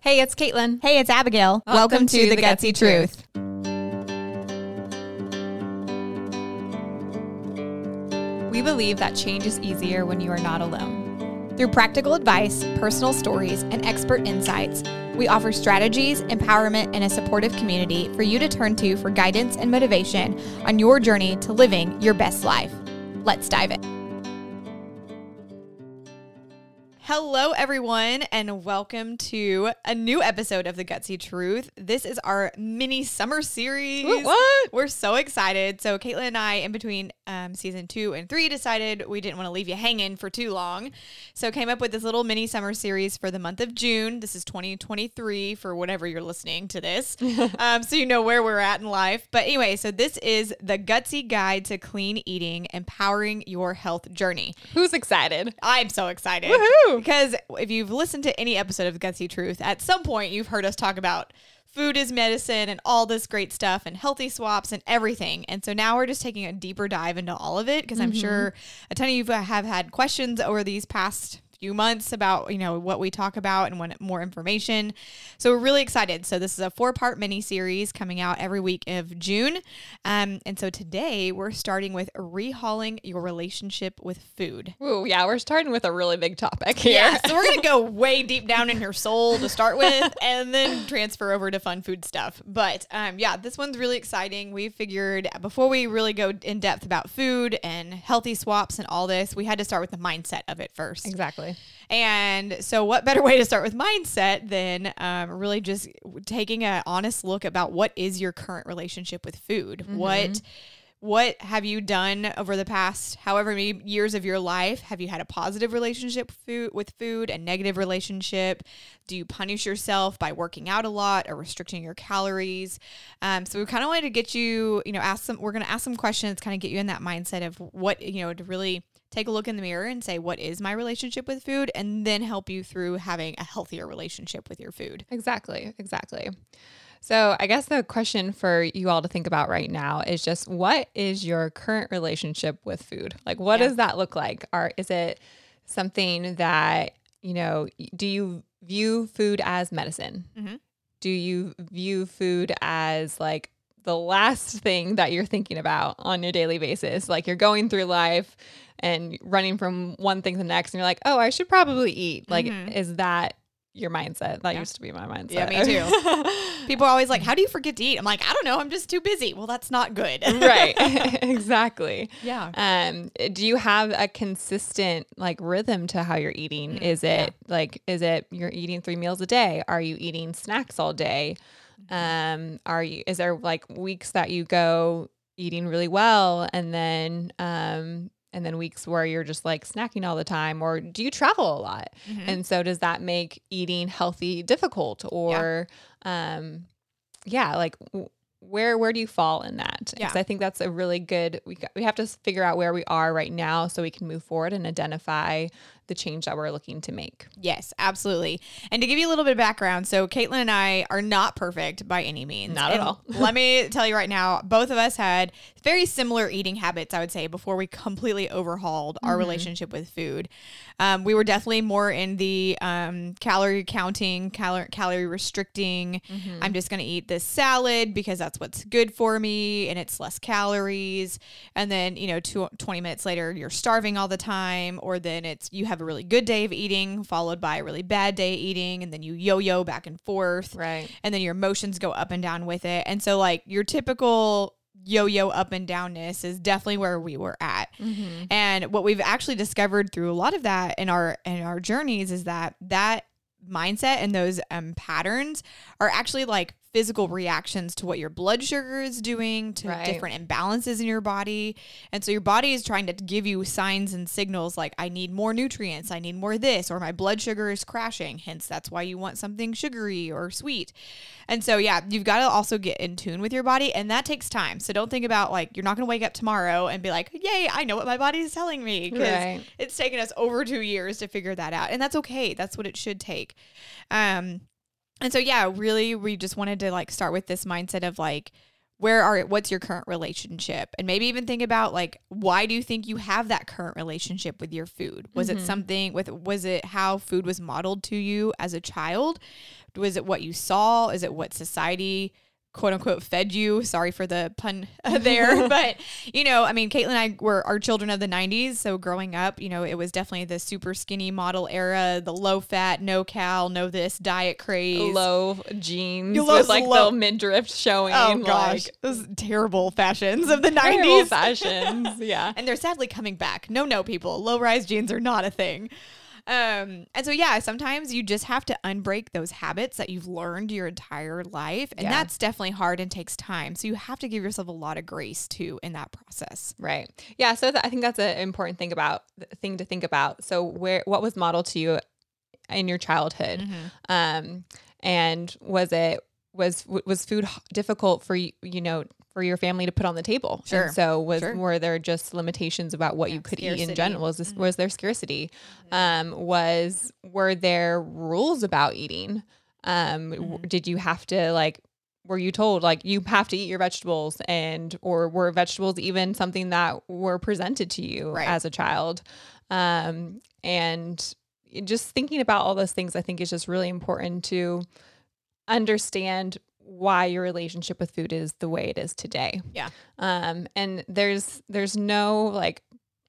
Hey, it's Caitlin. Hey, it's Abigail. Welcome, to, the, Gutsy, Truth. We believe that change is easier when you are not alone. Through practical advice, personal stories, and expert insights, we offer strategies, empowerment, and a supportive community for you to turn to for guidance and motivation on your journey to living your best life. Let's dive in. Hello, everyone, and welcome to a new episode of The Gutsy Truth. This is our mini summer series. What? We're so excited. So, Caitlin and I, in between um, season two and three, decided we didn't want to leave you hanging for too long. So, came up with this little mini summer series for the month of June. This is 2023 for whenever you're listening to this. um, so, you know where we're at in life. But anyway, so this is the Gutsy Guide to Clean Eating, Empowering Your Health Journey. Who's excited? I'm so excited. Woohoo! Because if you've listened to any episode of Gutsy Truth, at some point you've heard us talk about food is medicine and all this great stuff and healthy swaps and everything. And so now we're just taking a deeper dive into all of it because I'm mm-hmm. sure a ton of you have had questions over these past few months about you know what we talk about and want more information so we're really excited so this is a four part mini series coming out every week of june um, and so today we're starting with rehauling your relationship with food Ooh, yeah, we're starting with a really big topic here. yeah, so we're gonna go way deep down in your soul to start with, and then transfer over to fun food stuff. But um, yeah, this one's really exciting. We figured before we really go in depth about food and healthy swaps and all this, we had to start with the mindset of it first. exactly. And so, what better way to start with mindset than um, really just taking an honest look about what is your current relationship with food? What what have you done over the past however many years of your life? Have you had a positive relationship with food, with food, a negative relationship? Do you punish yourself by working out a lot or restricting your calories? Um, so we kind of wanted to get you, you know, ask some. We're going to ask some questions, kind of get you in that mindset of what you know to really take a look in the mirror and say what is my relationship with food, and then help you through having a healthier relationship with your food. Exactly. Exactly. So, I guess the question for you all to think about right now is just what is your current relationship with food? Like, what Yeah. does that look like? Are is it something that you know? Do you view food as medicine? Mhm. Do you view food as like the last thing that you're thinking about on your daily basis? Like you're going through life and running from one thing to the next, and you're like, oh, I should probably eat. Like, Mhm. is that your mindset? That Yeah. used to be my mindset. Yeah, me too. People are always like, "How do you forget to eat?" I'm like, "I don't know. I'm just too busy." Well, that's not good. right. exactly. Yeah. Um, do you have a consistent like rhythm to how you're eating? Mm, Is yeah. it like is it you're eating three meals a day? Are you eating snacks all day? Mm-hmm. Um, are you is there like weeks that you go eating really well and then um and then weeks where you're just like snacking all the time or do you travel a lot? Mhm. And so does that make eating healthy difficult or um yeah, like w- where where do you fall in that? Yeah. I think that's a really good we we have to figure out where we are right now so we can move forward and identify the change that we're looking to make. Yes, absolutely. And to give you a little bit of background, so Caitlin and I are not perfect by any means. Not at And all. let me tell you right now, both of us had very similar eating habits, I would say, before we completely overhauled Mm-hmm. our relationship with food. Um, we were definitely more in the um, calorie counting, calorie calorie restricting. Mm-hmm. I'm just going to eat this salad because that's what's good for me and it's less calories. And then, you know, two, 20 minutes later, you're starving all the time. Or then it's you have a really good day of eating followed by a really bad day eating. And then you yo yo back and forth. Right. And then your emotions go up and down with it. And so, like, your typical yo yo up and downness is definitely where we were at. And what we've actually discovered through a lot of that in our in our journeys is that that mindset and those um, patterns are actually like physical reactions to what your blood sugar is doing to Right. different imbalances in your body. And so your body is trying to give you signs and signals like i need more nutrients. I need more this or my blood sugar is crashing hence that's why you want something sugary or sweet. And so yeah you've got to also get in tune with your body and that takes time. So don't think about like you're not going to wake up tomorrow and be like yay i know what my body is telling me because Right. it's taken us over two years to figure that out and that's okay. That's what it should take. Um and so yeah really we just wanted to like start with this mindset of like where are what's your current relationship? And maybe even think about like why do you think you have that current relationship with your food? Was Mm-hmm. it something with was it how food was modeled to you as a child? Was it what you saw? Is it what society quote unquote fed you sorry for the pun uh, there but you know i mean caitlin and i were our children of the 90s so growing up you know it was definitely the super skinny model era the low fat no cal no this diet craze Low jeans Low- with like low- the midriff showing. Oh gosh, like, those terrible fashions of the terrible nineties. fashions. Yeah. and they're sadly coming back. No, no, people, low rise jeans are not a thing. Um, and so yeah, sometimes you just have to unbreak those habits that you've learned your entire life, and Yeah. that's definitely hard and takes time. So you have to give yourself a lot of grace too in that process. Right. Yeah. So th- I think that's an important thing about thing to think about. So where what was modeled to you in your childhood, Mm-hmm. um, and was it was was food difficult for you? You know. For your family to put on the table, And so, was Sure. were there just limitations about what you could eat in general? Was this, was there scarcity? Mm-hmm. Um, was were there rules about eating? Um, Mm-hmm. did you have to like were you told like you have to eat your vegetables and or were vegetables even something that were presented to you Right. as a child um and just thinking about all those things i think is just really important to understand why your relationship with food is the way it is today Yeah. um and there's there's no like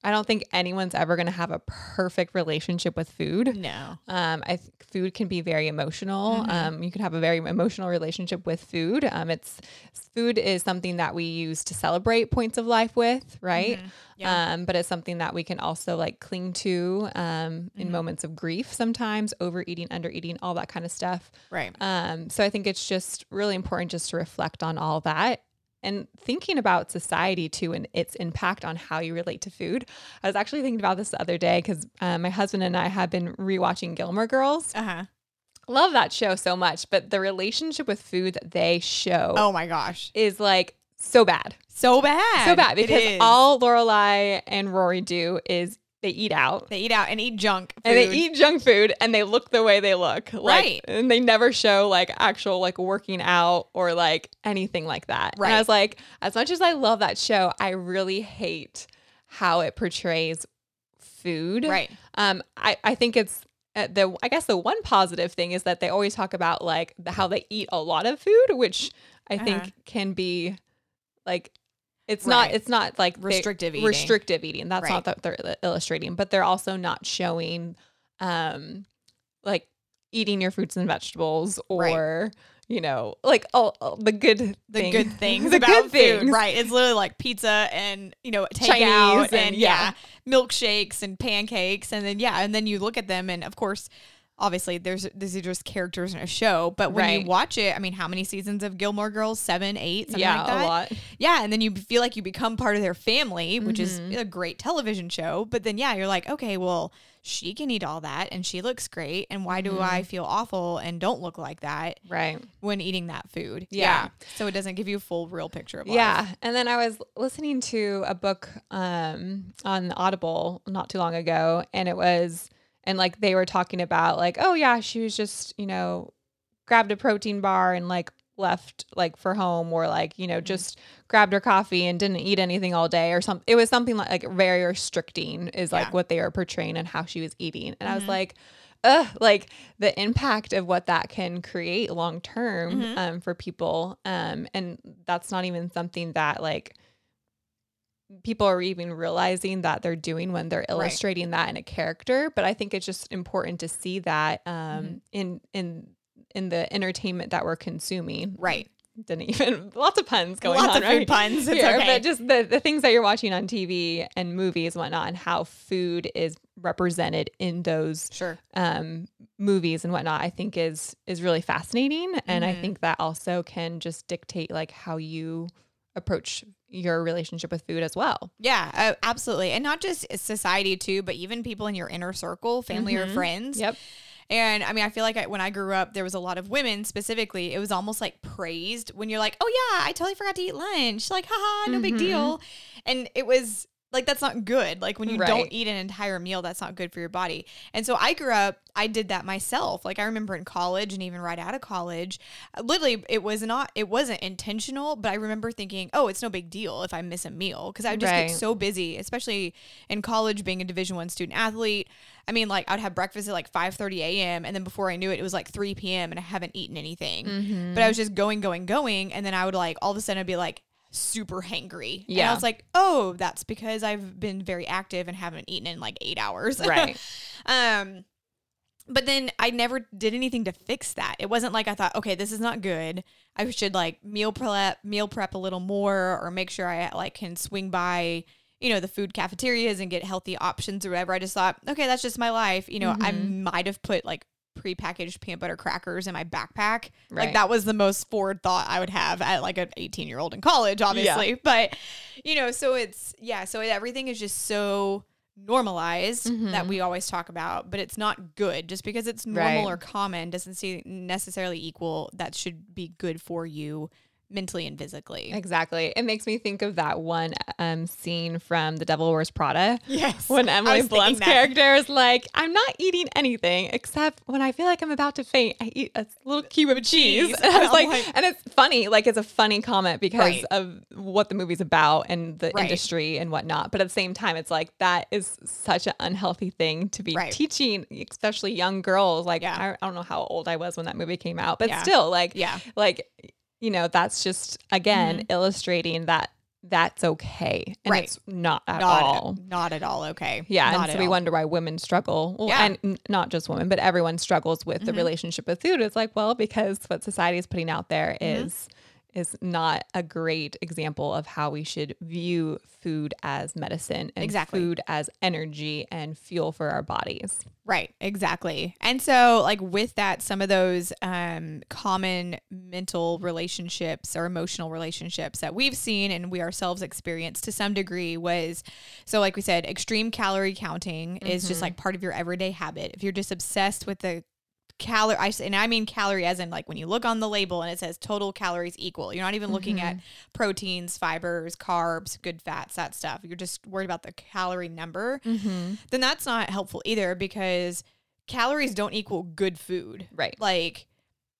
i don't think anyone's ever going to have a perfect relationship with food No. um, I think food can be very emotional. Mm-hmm. Um, you can have a very emotional relationship with food. Um, it's food is something that we use to celebrate points of life with, right? Mm-hmm. Yeah. Um, but it's something that we can also like cling to um, Mm-hmm. in moments of grief sometimes, overeating, undereating, all that kind of stuff. Right. Um, so I think it's just really important just to reflect on all that and thinking about society too and its impact on how you relate to food. I was actually thinking about this the other day because uh, my husband and I have been rewatching Gilmore Girls. Uh huh. Love that show so much, but the relationship with food that they show Oh my gosh, is like so bad, so bad. so bad because all Lorelai and Rory do is they eat out. they eat out and eat junk food. And they eat junk food and they look the way they look. Like, Right. And they never show like actual like working out or like anything like that. And Right. I was like, as much as I love that show, I really hate how it portrays food. Right. Um, I, I think it's uh, the I guess the one positive thing is that they always talk about like the, how they eat a lot of food, which I think Uh-huh. can be like it's Right. not it's not like Restrictive eating. restrictive eating. That's Right. not that they're illustrating, but they're also not showing um like eating your fruits and vegetables Right. or you know like all, all the good the thing- good things the about good food, things. right? It's literally like pizza and you know takeout and, and- yeah. yeah. milkshakes and pancakes, and then yeah, and then you look at them, and of course, obviously, there's these are just characters in a show, but when you watch it, I mean, how many seasons of Gilmore Girls? Seven, eight, something yeah like that. a lot Yeah, and then you feel like you become part of their family, which Mm-hmm. is a great television show. But then, yeah, you're like, okay, well, she can eat all that, and she looks great, and why do Mm-hmm. I feel awful and don't look like that right when eating that food? Yeah. so it doesn't give you a full, real picture of life. Yeah. And then I was listening to a book um, on Audible not too long ago, and it was, and like they were talking about, like, oh, yeah, she was just, you know, grabbed a protein bar and like left like for home or like, you know, just grabbed her coffee and didn't eat anything all day or something. It was something like, like very restricting, is like Yeah. what they were portraying and how she was eating. And I was like, Ugh, like the impact of what that can create long term Mhm. um, for people. Um, and that's not even something that like people are even realizing that they're doing when they're illustrating that in a character. But I think it's just important to see that um, Mhm. in in in the entertainment that we're consuming. Right. Didn't even lots of puns going Lots on, of food right? puns. It's Here, okay. But just the, the things that you're watching on TV and movies and whatnot, and how food is represented in those Sure. um, movies and whatnot, I think is is really fascinating, and I Mhm. think that also can just dictate like how you approach your relationship with food as well. Yeah, uh, absolutely. And not just society too, but even people in your inner circle, family or Mhm. friends. Yep. And I mean, I feel like I, when I grew up, there was a lot of women specifically. It was almost like praised when you're like, "Oh yeah, I totally forgot to eat lunch." Like, haha, no big Mhm. deal. And it was like that's not good. Like when you Right. don't eat an entire meal, that's not good for your body. And so I grew up, I did that myself. Like I remember in college and even right out of college, uh, literally it was not, it wasn't intentional, but I remember thinking, oh, it's no big deal if I miss a meal because I would just Right. get so busy, especially in college, being a Division One student athlete. I mean, like I'd have breakfast at like 5:30 a.m. and then before I knew it, it was like 3 p.m. and I haven't eaten anything. Mm-hmm. But I was just going, going, going, and then I would like all of a sudden I'd be like super hangry. And I was like, oh, that's because I've been very active and haven't eaten in like eight hours. Right. um, but then I never did anything to fix that. It wasn't like I thought, okay, this is not good. I should like meal prep, meal prep a little more, or make sure I like can swing by, you know, the food cafeterias and get healthy options or whatever. I just thought, okay, that's just my life. You know, I Mm-hmm. might have put like prepackaged peanut butter crackers in my backpack. Like that was the most forward thought I would have at like an 18 year old in college, obviously. But you know, so it's yeah, so everything is just so normalized that Mhm. we always talk about, but it's not good. Just because it's normal Right. or common doesn't necessarily equal that should be good for you mentally and physically. Exactly. It makes me think of that one um, scene from The Devil Wears Prada. Yes. When Emily Blunt's character is like, I'm not eating anything except when I feel like I'm about to faint, I eat a little cube of cheese. cheese. And I was like, like- and it's funny, like it's a funny comment because Right. of what the movie's about and the Right. industry and whatnot. But at the same time, it's like that is such an unhealthy thing to be Right. teaching, especially young girls. Like Yeah. I, I don't know how old I was when that movie came out, but Yeah. still, like, Yeah. like you know, that's just again illustrating that that's okay and Mm-hmm. Right. it's not at not all. not at all okay. Yeah, Not and so we all. wonder why women struggle. Well, Yeah. and n- not just women, but everyone struggles with the Mhm. relationship with food. It's like, well, because what society is putting out there Mhm. is is not a great example of how we should view food as medicine and Exactly. food as energy and fuel for our bodies. Right, exactly. And so like with that some of those um common mental relationships or emotional relationships that we've seen and we ourselves experienced to some degree was so like we said extreme calorie counting is just Mhm. like part of your everyday habit. If you're just obsessed with the calorie I, and I mean calorie as in like when you look on the label and it says total calories equal. You're not even looking at proteins, fibers, carbs, good fats, that stuff. You're just worried about the calorie number Mm-hmm. then that's not helpful either because calories don't equal good food. Right. Like,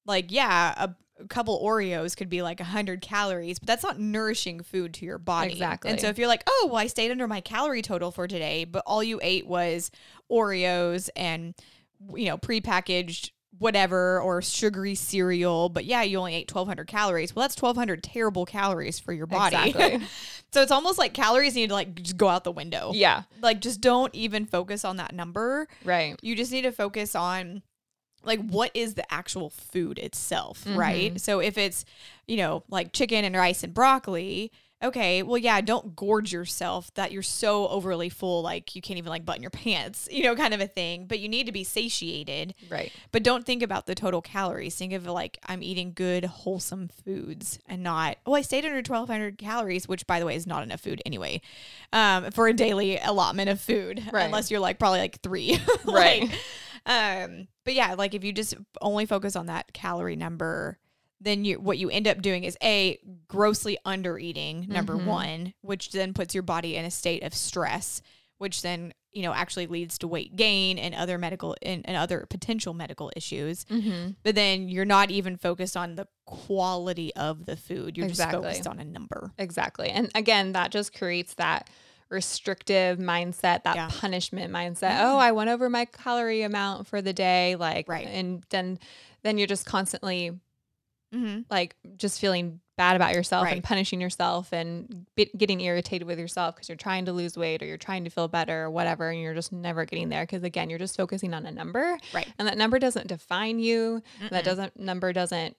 like yeah, a, a couple Oreos could be like 100 calories, but that's not nourishing food to your body. Exactly. And so if you're like, oh, well, I stayed under my calorie total for today, but all you ate was Oreos and, you know, prepackaged whatever or sugary cereal, but yeah, you only ate 1200 calories. Well, that's 1200 terrible calories for your body. Exactly. so it's almost like calories need to like just go out the window. Yeah. Like just don't even focus on that number. Right. You just need to focus on like what is the actual food itself, Mm-hmm. right? So if it's, you know, like chicken and rice and broccoli, okay, well yeah, don't gorge yourself that you're so overly full like you can't even like button your pants, you know, kind of a thing, but you need to be satiated. Right. But don't think about the total calories. Think of like I'm eating good, wholesome foods and not, oh, I stayed under 1,200 calories, which by the way is not enough food anyway, um, for a daily allotment of food, Right. unless you're like probably like three. Right. Like, um, but yeah, like if you just only focus on that calorie number, then you what you end up doing is a grossly under eating number Mhm. one, which then puts your body in a state of stress, which then you know actually leads to weight gain and other medical and, and other potential medical issues. Mm-hmm. But then you're not even focused on the quality of the food. You're Exactly. just focused on a number. Exactly. And again, that just creates that restrictive mindset, that Yeah. punishment mindset. Oh, I went over my calorie amount for the day. Like, Right. and then, then you're just constantly Mm-hmm. like just feeling bad about yourself Right. and punishing yourself and be- getting irritated with yourself because you're trying to lose weight or you're trying to feel better or whatever. And you're just never getting there because again, you're just focusing on a number Right. and that number doesn't define you. Mm-mm. That doesn't number doesn't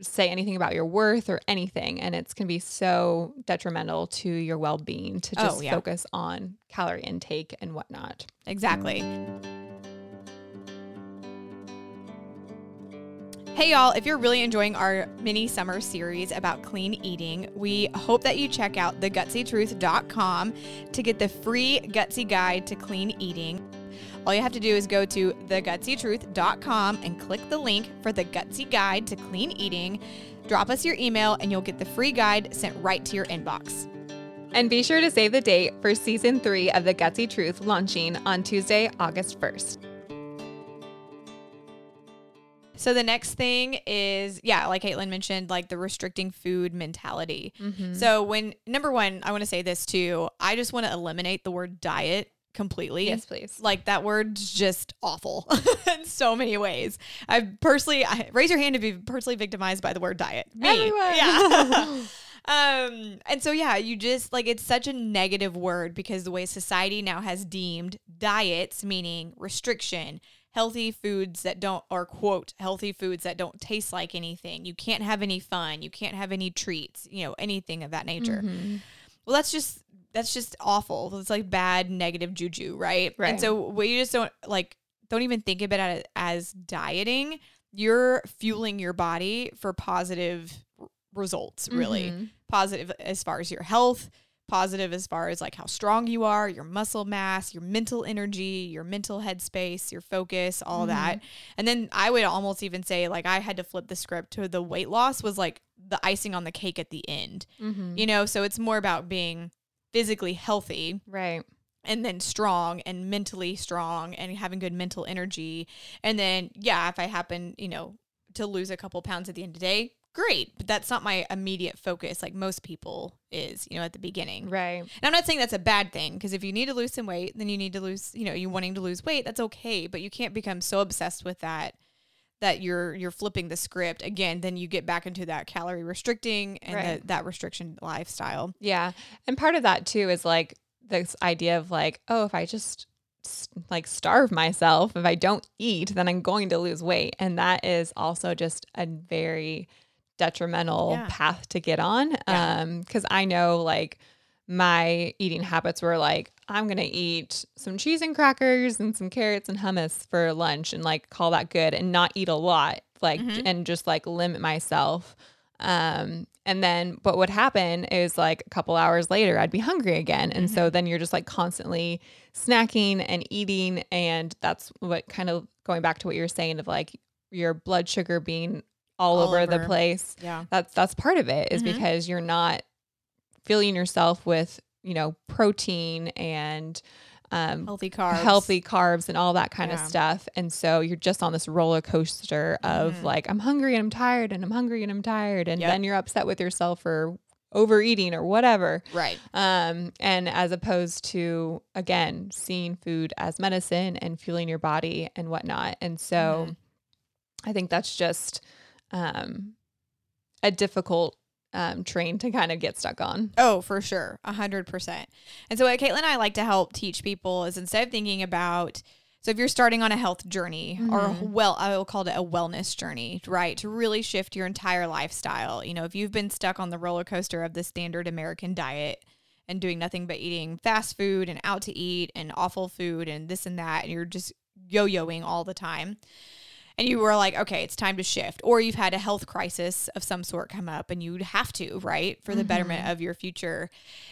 say anything about your worth or anything and it's going to be so detrimental to your well-being to Oh, just yeah. focus on calorie intake and whatnot Exactly. Hey, y'all, if you're really enjoying our mini summer series about clean eating, we hope that you check out thegutsytruth.com to get the free Gutsy Guide to Clean Eating. All you have to do is go to thegutsytruth.com and click the link for the Gutsy Guide to Clean Eating. Drop us your email, and you'll get the free guide sent right to your inbox. And be sure to save the date for season three of The Gutsy Truth launching on Tuesday, August 1st. So the next thing is, yeah, like Caitlin mentioned, like the restricting food mentality. Mm-hmm. So when number one, I want to say this too. I just want to eliminate the word diet completely. Yes, please. Like that word's just awful in so many ways. I personally, I, raise your hand if you've personally victimized by the word diet. Me. Everyone. Yeah. um, and so yeah, you just like it's such a negative word because the way society now has deemed diets, meaning restriction, healthy foods that don't or quote healthy foods that don't taste like anything. You can't have any fun. You can't have any treats. You know anything of that nature. Mm-hmm. Well, that's just that's just awful. It's like bad negative juju, right? And so we just don't like don't even think of it as, dieting. You're fueling your body for positive r- results, really. Mhm. Positive as far as your health, positive as far as like how strong you are, your muscle mass, your mental energy, your mental headspace, your focus, all that. And then I would almost even say like I had to flip the script to the weight loss was like the icing on the cake at the end. Mhm. You know, so it's more about being physically healthy Right. and then strong and mentally strong and having good mental energy. And then, yeah, if I happen, you know, to lose a couple pounds at the end of the day, great. But that's not my immediate focus like most people is, you know, at the beginning. Right. And I'm not saying that's a bad thing because if you need to lose some weight, then you need to lose, you know, you wanting to lose weight, that's okay. But you can't become so obsessed with that that you're you're flipping the script again. Then you get back into that calorie restricting and Right. the, that restriction lifestyle. Yeah. And part of that too is like this idea of like, oh, if I just like starve myself, if I don't eat, then I'm going to lose weight. And that is also just a very detrimental Yeah. path to get on. Yeah. Um, cuz I know like my eating habits were like I'm going to eat some cheese and crackers and some carrots and hummus for lunch and like call that good and not eat a lot like Mhm. and just like limit myself um and then what would happen is like a couple hours later I'd be hungry again and so then you're just like constantly snacking and eating and that's what kind of going back to what you're saying of like your blood sugar being all, All over, the place Yeah. that's that's part of it is Mhm. because you're not filling yourself with you know protein and um, Healthy carbs. healthy carbs and all that kind of stuff and so you're just on this roller coaster of Mhm. like i'm hungry and i'm tired and i'm hungry and i'm tired and Yep. then you're upset with yourself for overeating or whatever Right. um and as opposed to again seeing food as medicine and fueling your body and whatnot and so Mhm. i think that's just um a difficult um train to kind of get stuck on Oh, for sure. A hundred percent. And so what Caitlin and I like to help teach people is instead of thinking about so if you're starting on a health journey or a Mhm. well, I will call it a wellness journey, right? To really shift your entire lifestyle. You know, if you've been stuck on the roller coaster of the standard American diet and doing nothing but eating fast food and out to eat and awful food and this and that, and you're just yo-yoing all the time. And you were like, okay, it's time to shift. Or you've had a health crisis of some sort come up and you'd have to, right? For the betterment of your future.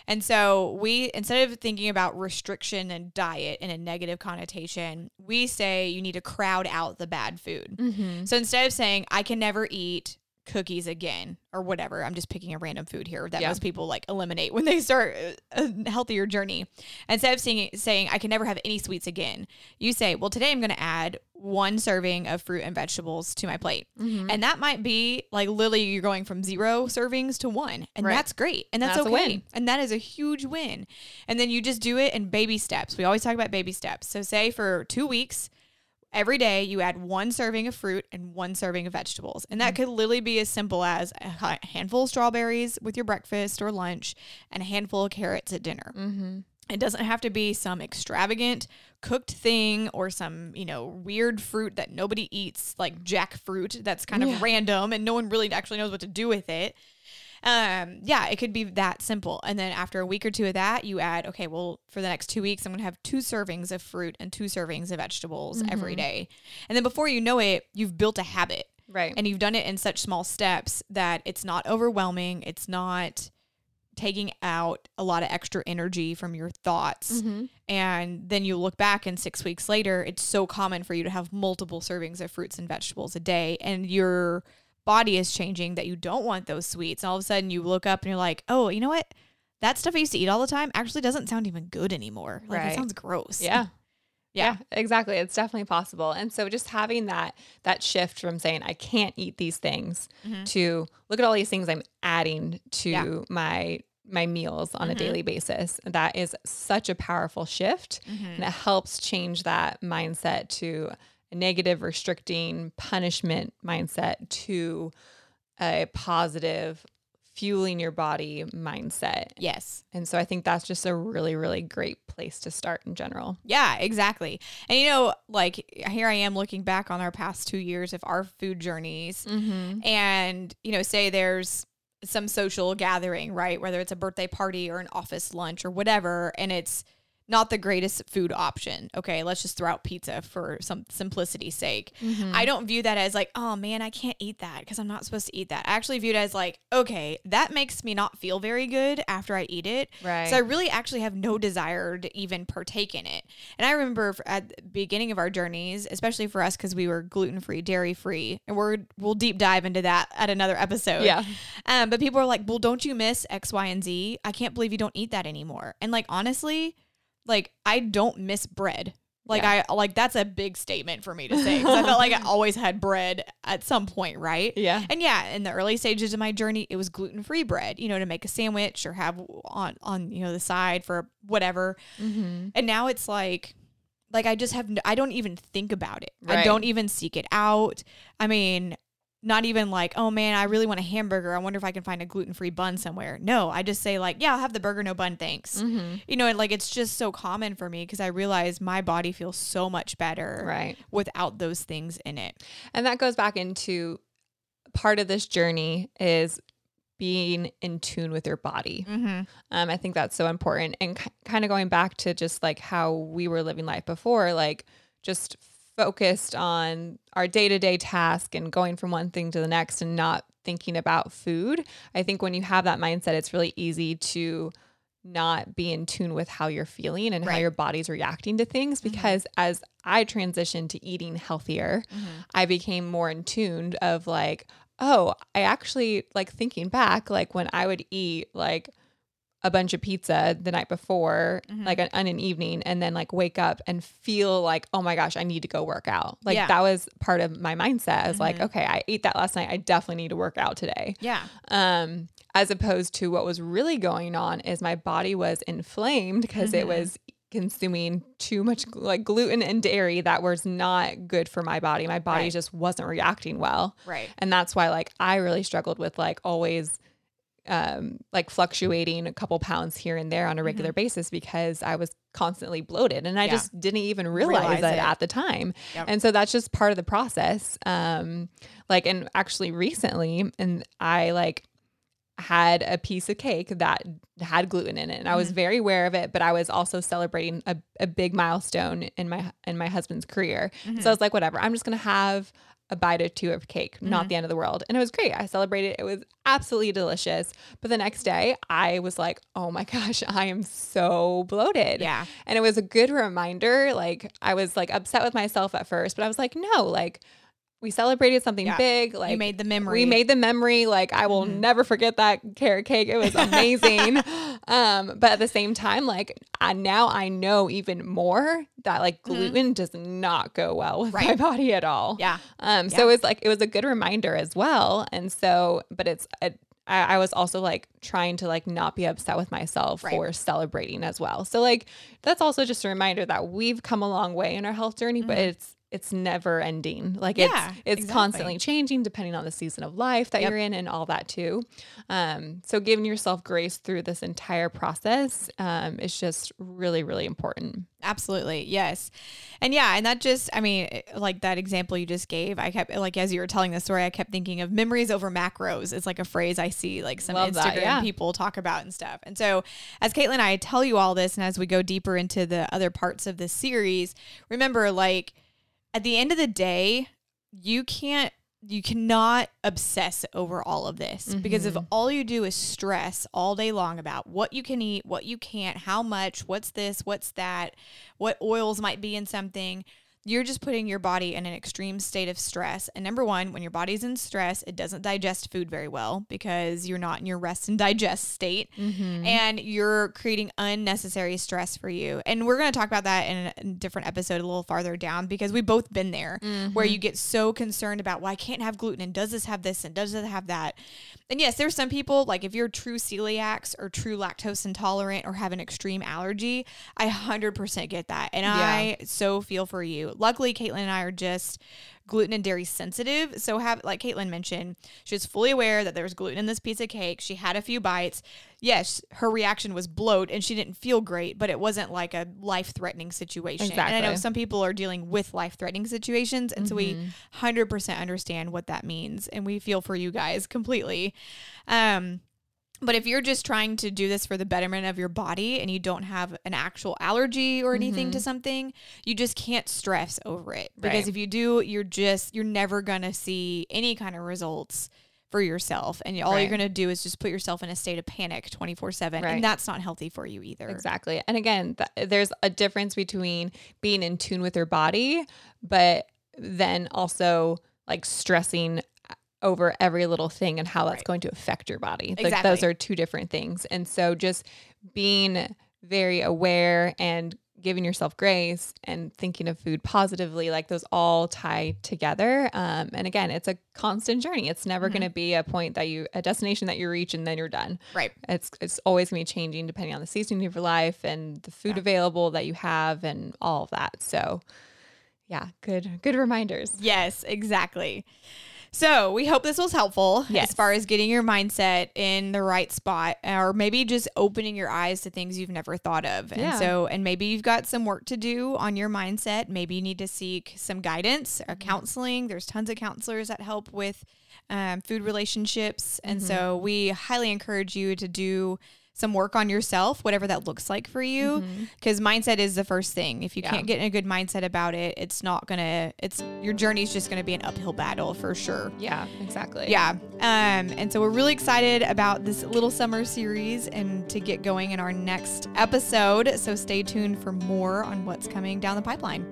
And so we, instead of thinking about restriction and diet in a negative connotation, we say you need to crowd out the bad food. mm-hmm. So instead of saying, I can never eat cookies again or whatever, I'm just picking a random food here that Yeah. most people like eliminate when they start a healthier journey. Instead of saying, saying, I can never have any sweets again, you say, well, today I'm going to add one serving of fruit and vegetables to my plate. Mm-hmm. And that might be like literally you're going from zero servings to one. And Right. that's great. And that's, That's a okay. win. And that is a huge win. And then you just do it in baby steps. We always talk about baby steps. So say for two weeks, every day you add one serving of fruit and one serving of vegetables. And that could literally be as simple as a handful of strawberries with your breakfast or lunch and a handful of carrots at dinner. Mm-hmm. It doesn't have to be some extravagant cooked thing or some, you know, weird fruit that nobody eats, like jackfruit that's kind of random and no one really actually knows what to do with it. Um, yeah, it could be that simple. And then after a week or two of that, you add, okay, well, for the next two weeks, I'm going to have two servings of fruit and two servings of vegetables every Mhm. day. And then before you know it, you've built a habit right and you've done it in such small steps that it's not overwhelming. It's not taking out a lot of extra energy from your thoughts. Mhm. And then you look back and six weeks later, it's so common for you to have multiple servings of fruits and vegetables a day. And your body is changing that you don't want those sweets. And all of a sudden you look up and you're like, oh, you know what? that stuff I used to eat all the time actually doesn't sound even good anymore. Like Right. it sounds gross. Yeah. Yeah. Yeah, exactly. It's definitely possible. And so just having that that shift from saying I can't eat these things Mhm. to look at all these things I'm adding to Yeah. my my meals on a Mhm. daily basis. That is such a powerful shift Mhm. and it helps change that mindset to a negative restricting punishment mindset to a positive fueling your body mindset. Yes. And so I think that's just a really really great place to start in general. Yeah, exactly. And you know, like here I am looking back on our past two years of our food journeys Mhm. and, you know, say there's some social gathering, right? Whether it's a birthday party or an office lunch or whatever, and it's not the greatest food option. Okay, let's just throw out pizza for some simplicity's sake. Mm-hmm. I don't view that as like, oh man, I can't eat that because I'm not supposed to eat that. I actually view it as like, okay, that makes me not feel very good after I eat it. Right. So I really actually have no desire to even partake in it. And I remember at the beginning of our journeys, especially for us because we were gluten free, dairy free, and we're we'll deep dive into that at another episode. Yeah. Um, but people are like, well, don't you miss X, Y, and Z? I can't believe you don't eat that anymore. And like honestly, like I don't miss bread. Like Yeah. I like that's a big statement for me to say because I felt like I always had bread at some point, right? Yeah. And yeah, in the early stages of my journey, it was gluten free bread, you know, to make a sandwich or have on on you know the side for whatever. Mm-hmm. And now it's like, like I just have no, I don't even think about it. I don't even seek it out. I mean, not even like, oh man, I really want a hamburger. I wonder if I can find a gluten free bun somewhere. No, I just say like, yeah, I'll have the burger, no bun, thanks. Mm-hmm. You know, and like it's just so common for me because I realize my body feels so much better Right. without those things in it. And that goes back into part of this journey is being in tune with your body. Mm-hmm. Um, I think that's so important. And k- kind of going back to just like how we were living life before, like just focused on our day to day task and going from one thing to the next and not thinking about food. I think when you have that mindset, it's really easy to not be in tune with how you're feeling and how your body's reacting to things because as I transitioned to eating healthier, Mm-hmm. I became more in tune of like, oh, I actually like thinking back, like when I would eat like a bunch of pizza the night before, Mhm. like an, on an evening, and then like wake up and feel like, oh my gosh, I need to go work out. Like Yeah. that was part of my mindset. I was like, Mhm. okay, I ate that last night. I definitely need to work out today. Yeah. Um, as opposed to what was really going on is my body was inflamed because it Mhm. was consuming too much like gluten and dairy that was not good for my body. My body Right. just wasn't reacting well. Right. And that's why like I really struggled with like always um like fluctuating a couple pounds here and there on a regular basis because I was constantly bloated and I Mm-hmm. Yeah. just didn't even realize, Realize it it. at the time. Yep. And so that's just part of the process. Um like and actually recently and I like had a piece of cake that had gluten in it and I was Mhm. very aware of it but I was also celebrating a, a big milestone in my in my husband's career Mhm. so I was like, whatever, I'm just gonna have a bite or two of cake, not Mhm. the end of the world. And it was great. I celebrated. It was absolutely delicious. But the next day, I was like, oh my gosh, I am so bloated. yeah. And it was a good reminder. Like, I was like upset with myself at first, but I was like, no, like, we celebrated something Yeah. big. Like, you made the memory. we made the memory. Like I will Mhm. never forget that carrot cake. It was amazing. um, but at the same time, like I, now I know even more that like Mhm. gluten does not go well with my body at all. Yeah. Um, so it's like it was a good reminder as well. And so, but it's a, I, I was also like trying to like not be upset with myself Right. for celebrating as well. So like that's also just a reminder that we've come a long way in our health journey, but Mhm. it's it's never ending. Like Yeah, it's it's exactly. constantly changing depending on the season of life that Yep. you're in and all that too. Um, so giving yourself grace through this entire process um, is just really really important. Absolutely. Yes. And yeah, and that just, I mean, like that example you just gave, I kept, like, as you were telling the story, I kept thinking of memories over macros. It's like a phrase I see like some Love Instagram that, yeah. people talk about and stuff. And so, as Caitlin and I tell you all this, and as we go deeper into the other parts of this series, remember, like, at the end of the day, you can't you cannot obsess over all of this because if Mhm. all you do is stress all day long about what you can eat, what you can't, how much, what's this, what's that, what oils might be in something, you're just putting your body in an extreme state of stress. And number one, when your body's in stress, it doesn't digest food very well because you're not in your rest and digest state. Mm-hmm. And you're creating unnecessary stress for you. And we're going to talk about that in a different episode a little farther down because we've both been there where Mm-hmm. you get so concerned about, well, I can't have gluten. And does this have this? And does it have that? And yes, there's some people, like if you're true celiacs or true lactose intolerant or have an extreme allergy, I 100% get that. And I so feel for you. Luckily, Caitlin and I are just gluten and dairy sensitive. So have like Caitlin mentioned, she was fully aware that there was gluten in this piece of cake. She had a few bites. Yes, her reaction was bloat and she didn't feel great, but it wasn't like a life threatening situation. And I know some people are dealing with life threatening situations. And so we 100% understand what that means. And we feel for you guys completely. Um, but if you're just trying to do this for the betterment of your body and you don't have an actual allergy or anything to mm-hmm. something, you just can't stress over it. Because Right. if you do, you're just, you're never going to see any kind of results for yourself. And all you're going to do is just put yourself in a state of panic 24 7. And that's not healthy for you either. Exactly. And again, th- there's a difference between being in tune with your body, but then also like stressing over every little thing and how that's Right. going to affect your body. Like Exactly. those are two different things. And so just being very aware and giving yourself grace and thinking of food positively, like those all tie together. Um, and again, it's a constant journey. It's never going to be a point that you, a destination that you reach and then you're done Right. it's it's always gonna be changing depending on the season of your life and the food available that you have and all of that. So yeah, good good reminders. Yes, exactly. So we hope this was helpful as far as getting your mindset in the right spot or maybe just opening your eyes to things you've never thought of. And Yeah. so, and maybe you've got some work to do on your mindset. Maybe you need to seek some guidance or counseling. There's tons of counselors that help with um, food relationships. And so we highly encourage you to do some work on yourself, whatever that looks like for you. Because mindset is the first thing. If you Yeah. can't get in a good mindset about it, it's not gonna, it's your journey's just gonna be an uphill battle for sure. Yeah, exactly. Yeah. Um, and so we're really excited about this little summer series and to get going in our next episode. So stay tuned for more on what's coming down the pipeline.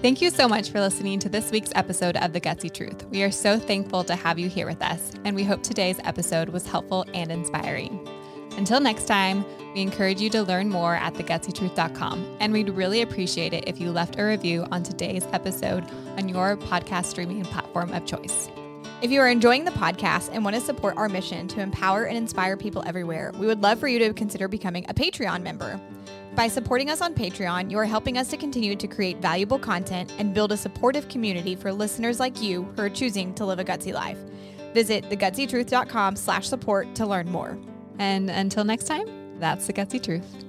Thank you so much for listening to this week's episode of The Gutsy Truth. We are so thankful to have you here with us, and we hope today's episode was helpful and inspiring. Until next time, we encourage you to learn more at thegutsytruth.com, and we'd really appreciate it if you left a review on today's episode on your podcast streaming platform of choice. If you are enjoying the podcast and want to support our mission to empower and inspire people everywhere, we would love for you to consider becoming a Patreon member. By supporting us on Patreon, you are helping us to continue to create valuable content and build a supportive community for listeners like you who are choosing to live a gutsy life. Visit thegutsytruth.com slash support to learn more. And until next time, that's the Gutsy Truth.